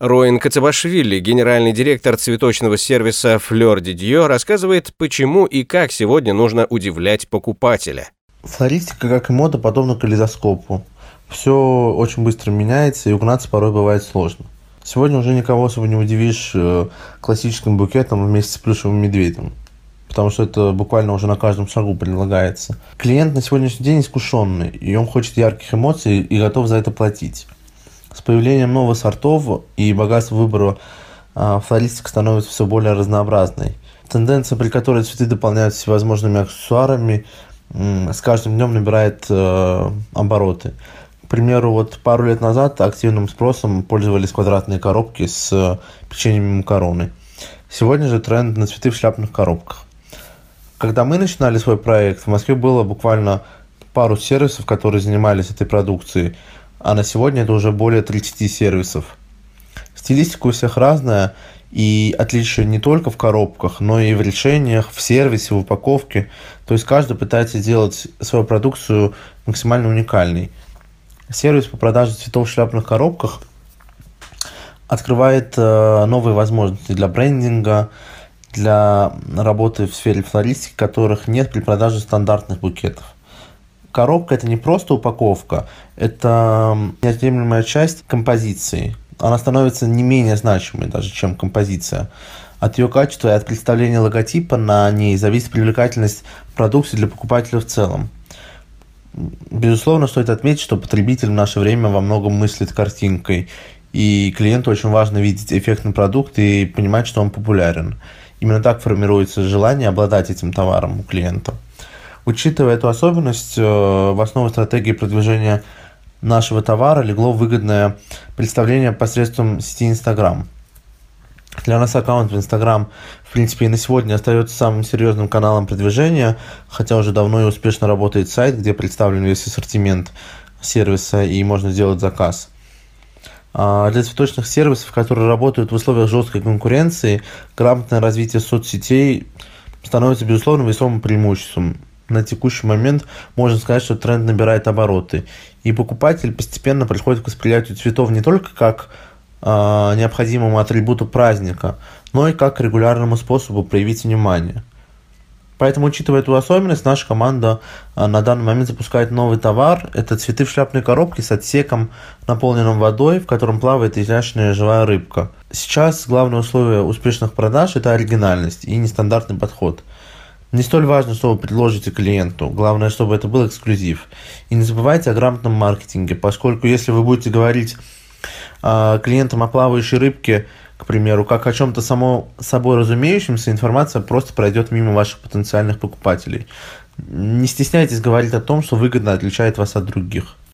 Роин Кацабашвили, генеральный директор цветочного сервиса Fleur Dieu, рассказывает, почему и как сегодня нужно удивлять покупателя. Флористика, как и мода, подобна калейдоскопу. Все очень быстро меняется, и угнаться порой бывает сложно. Сегодня уже никого особо не удивишь э, классическим букетом вместе с плюшевым медведем потому что это буквально уже на каждом шагу предлагается. Клиент на сегодняшний день искушенный, и он хочет ярких эмоций и готов за это платить. Появлением новых сортов и богатством выбора а, флористика становится все более разнообразной. Тенденция, при которой цветы дополняются всевозможными аксессуарами, с каждым днем набирает э, обороты. К примеру, вот пару лет назад активным спросом пользовались квадратные коробки с печеньем макароны. Сегодня же тренд на цветы в шляпных коробках. Когда мы начинали свой проект, в Москве было буквально пару сервисов, которые занимались этой продукцией, а на сегодня это уже более 30 сервисов. Стилистика у всех разная, и отличие не только в коробках, но и в решениях, в сервисе, в упаковке. То есть каждый пытается сделать свою продукцию максимально уникальной. Сервис по продаже цветов в шляпных коробках открывает э, новые возможности для брендинга, для работы в сфере флористики, которых нет при продаже стандартных букетов. Коробка – это не просто упаковка, это неотъемлемая часть композиции. Она становится не менее значимой даже, чем композиция. От ее качества и от представления логотипа на ней зависит привлекательность продукции для покупателя в целом. Безусловно, стоит отметить, что потребитель в наше время во многом мыслит картинкой, и клиенту очень важно видеть эффектный продукт и понимать, что он популярен. Именно так формируется желание обладать этим товаром у клиента. Учитывая эту особенность, э, в основу стратегии продвижения нашего товара легло выгодное представление посредством сети Instagram. Для нас аккаунт в Instagram, в принципе, и на сегодня остается самым серьезным каналом продвижения, хотя уже давно и успешно работает сайт, где представлен весь ассортимент сервиса и можно сделать заказ – а, для цветочных сервисов, которые работают в условиях жесткой конкуренции, грамотное развитие соцсетей становится, безусловно, весомым преимуществом. На текущий момент можно сказать, что тренд набирает обороты. И покупатель постепенно приходит к восприятию цветов не только как э, необходимому атрибуту праздника, но и как регулярному способу проявить внимание – Поэтому, учитывая эту особенность, наша команда а, на данный момент запускает новый товар. Это цветы в шляпной коробке с отсеком, наполненным водой, в котором плавает изящная живая рыбка. Сейчас главное условие успешных продаж – это оригинальность и нестандартный подход. Не столь важно, что вы предложите клиенту, главное, чтобы это был эксклюзив. И не забывайте о грамотном маркетинге, поскольку если вы будете говорить э, клиентам о плавающей рыбке, к примеру, как о чем-то само собой разумеющемся, информация просто пройдет мимо ваших потенциальных покупателей. Не стесняйтесь говорить о том, что выгодно отличает вас от других.